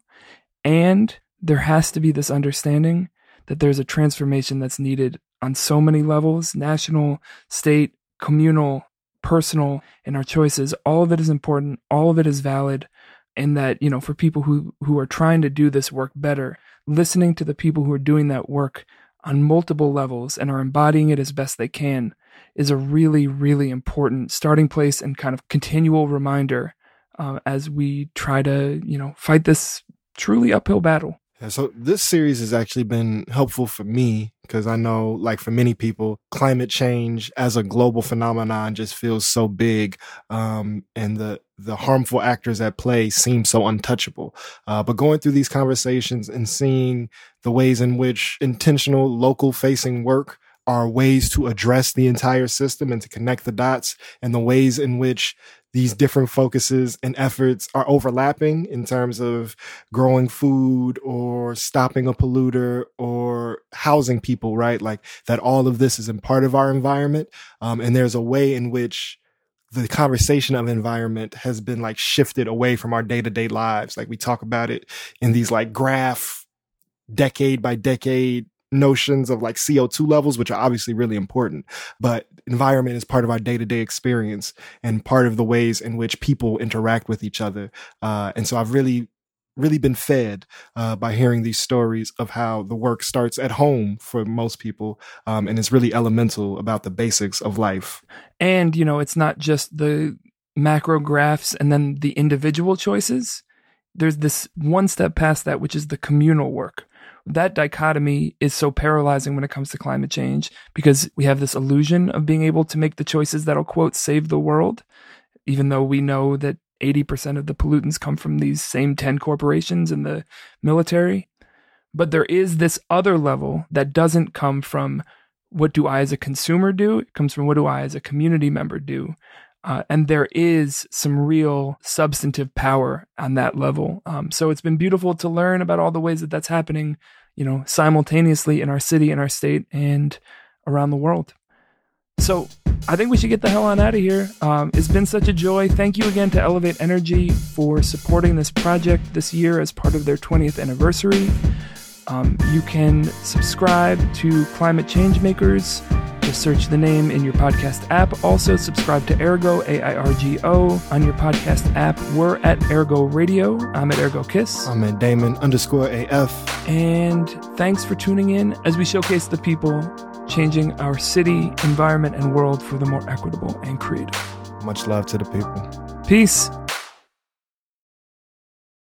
and there has to be this understanding that there's a transformation that's needed on so many levels national state communal personal in our choices. All of it is important. All of it is valid. And that you know for people who who are trying to do this work better listening to the people who are doing that work on multiple levels and are embodying it as best they can is a really really important starting place and kind of continual reminder uh, as we try to you know fight this truly uphill battle yeah, so this series has actually been helpful for me because I know, like for many people, climate change as a global phenomenon just feels so big, um, and the the harmful actors at play seem so untouchable. Uh, but going through these conversations and seeing the ways in which intentional local facing work are ways to address the entire system and to connect the dots, and the ways in which these different focuses and efforts are overlapping in terms of growing food or stopping a polluter or housing people, right? Like that all of this is in part of our environment. Um, and there's a way in which the conversation of environment has been like shifted away from our day to day lives. Like we talk about it in these like graph decade by decade notions of like CO2 levels, which are obviously really important, but environment is part of our day to day experience and part of the ways in which people interact with each other. Uh, and so I've really, really been fed uh, by hearing these stories of how the work starts at home for most people. Um, and it's really elemental about the basics of life. And, you know, it's not just the macro graphs and then the individual choices. There's this one step past that, which is the communal work that dichotomy is so paralyzing when it comes to climate change because we have this illusion of being able to make the choices that'll quote save the world even though we know that 80% of the pollutants come from these same 10 corporations and the military. But there is this other level that doesn't come from what do I as a consumer do? It comes from what do I as a community member do uh, and there is some real substantive power on that level. Um, so it's been beautiful to learn about all the ways that that's happening, you know, simultaneously in our city, in our state, and around the world. So I think we should get the hell on out of here. Um, it's been such a joy. Thank you again to Elevate Energy for supporting this project this year as part of their 20th anniversary. Um, you can subscribe to Climate Change Makers just search the name in your podcast app. Also, subscribe to AirGo, A I R G O, on your podcast app. We're at AirGo Radio. I'm at Ergo Kiss. I'm at Damon underscore AF. And thanks for tuning in as we showcase the people changing our city, environment, and world for the more equitable and creative. Much love to the people. Peace.